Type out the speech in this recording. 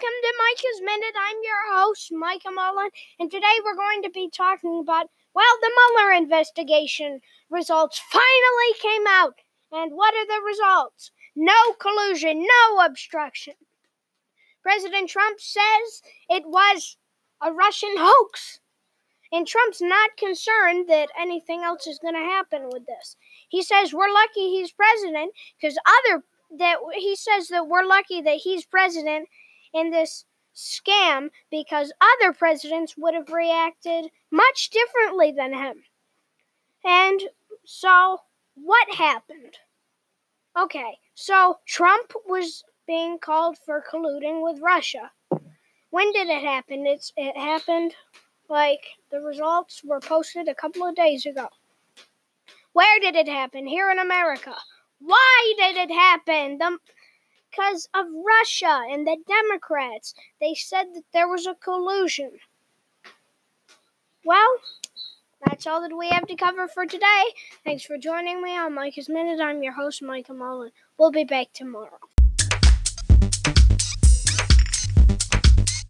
Micah's Minute. I'm your host, Micah Mullen, and today we're going to be talking about, well, the Mueller investigation results finally came out. And what are the results? No collusion, no obstruction. President Trump says it was a Russian hoax. And Trump's not concerned that anything else is going to happen with this. He says we're lucky he's president because other that he says that we're lucky that he's president in this scam because other presidents would have reacted much differently than him. And so, what happened? Okay, so Trump was being called for colluding with Russia. When did it happen? It's it happened like the results were posted a couple of days ago. Where did it happen? Here in America. Why did it happen? The because of Russia and the Democrats. They said that there was a collusion. Well, that's all that we have to cover for today. Thanks for joining me on Micah's Minute. I'm your host, Micah Mullen. We'll be back tomorrow.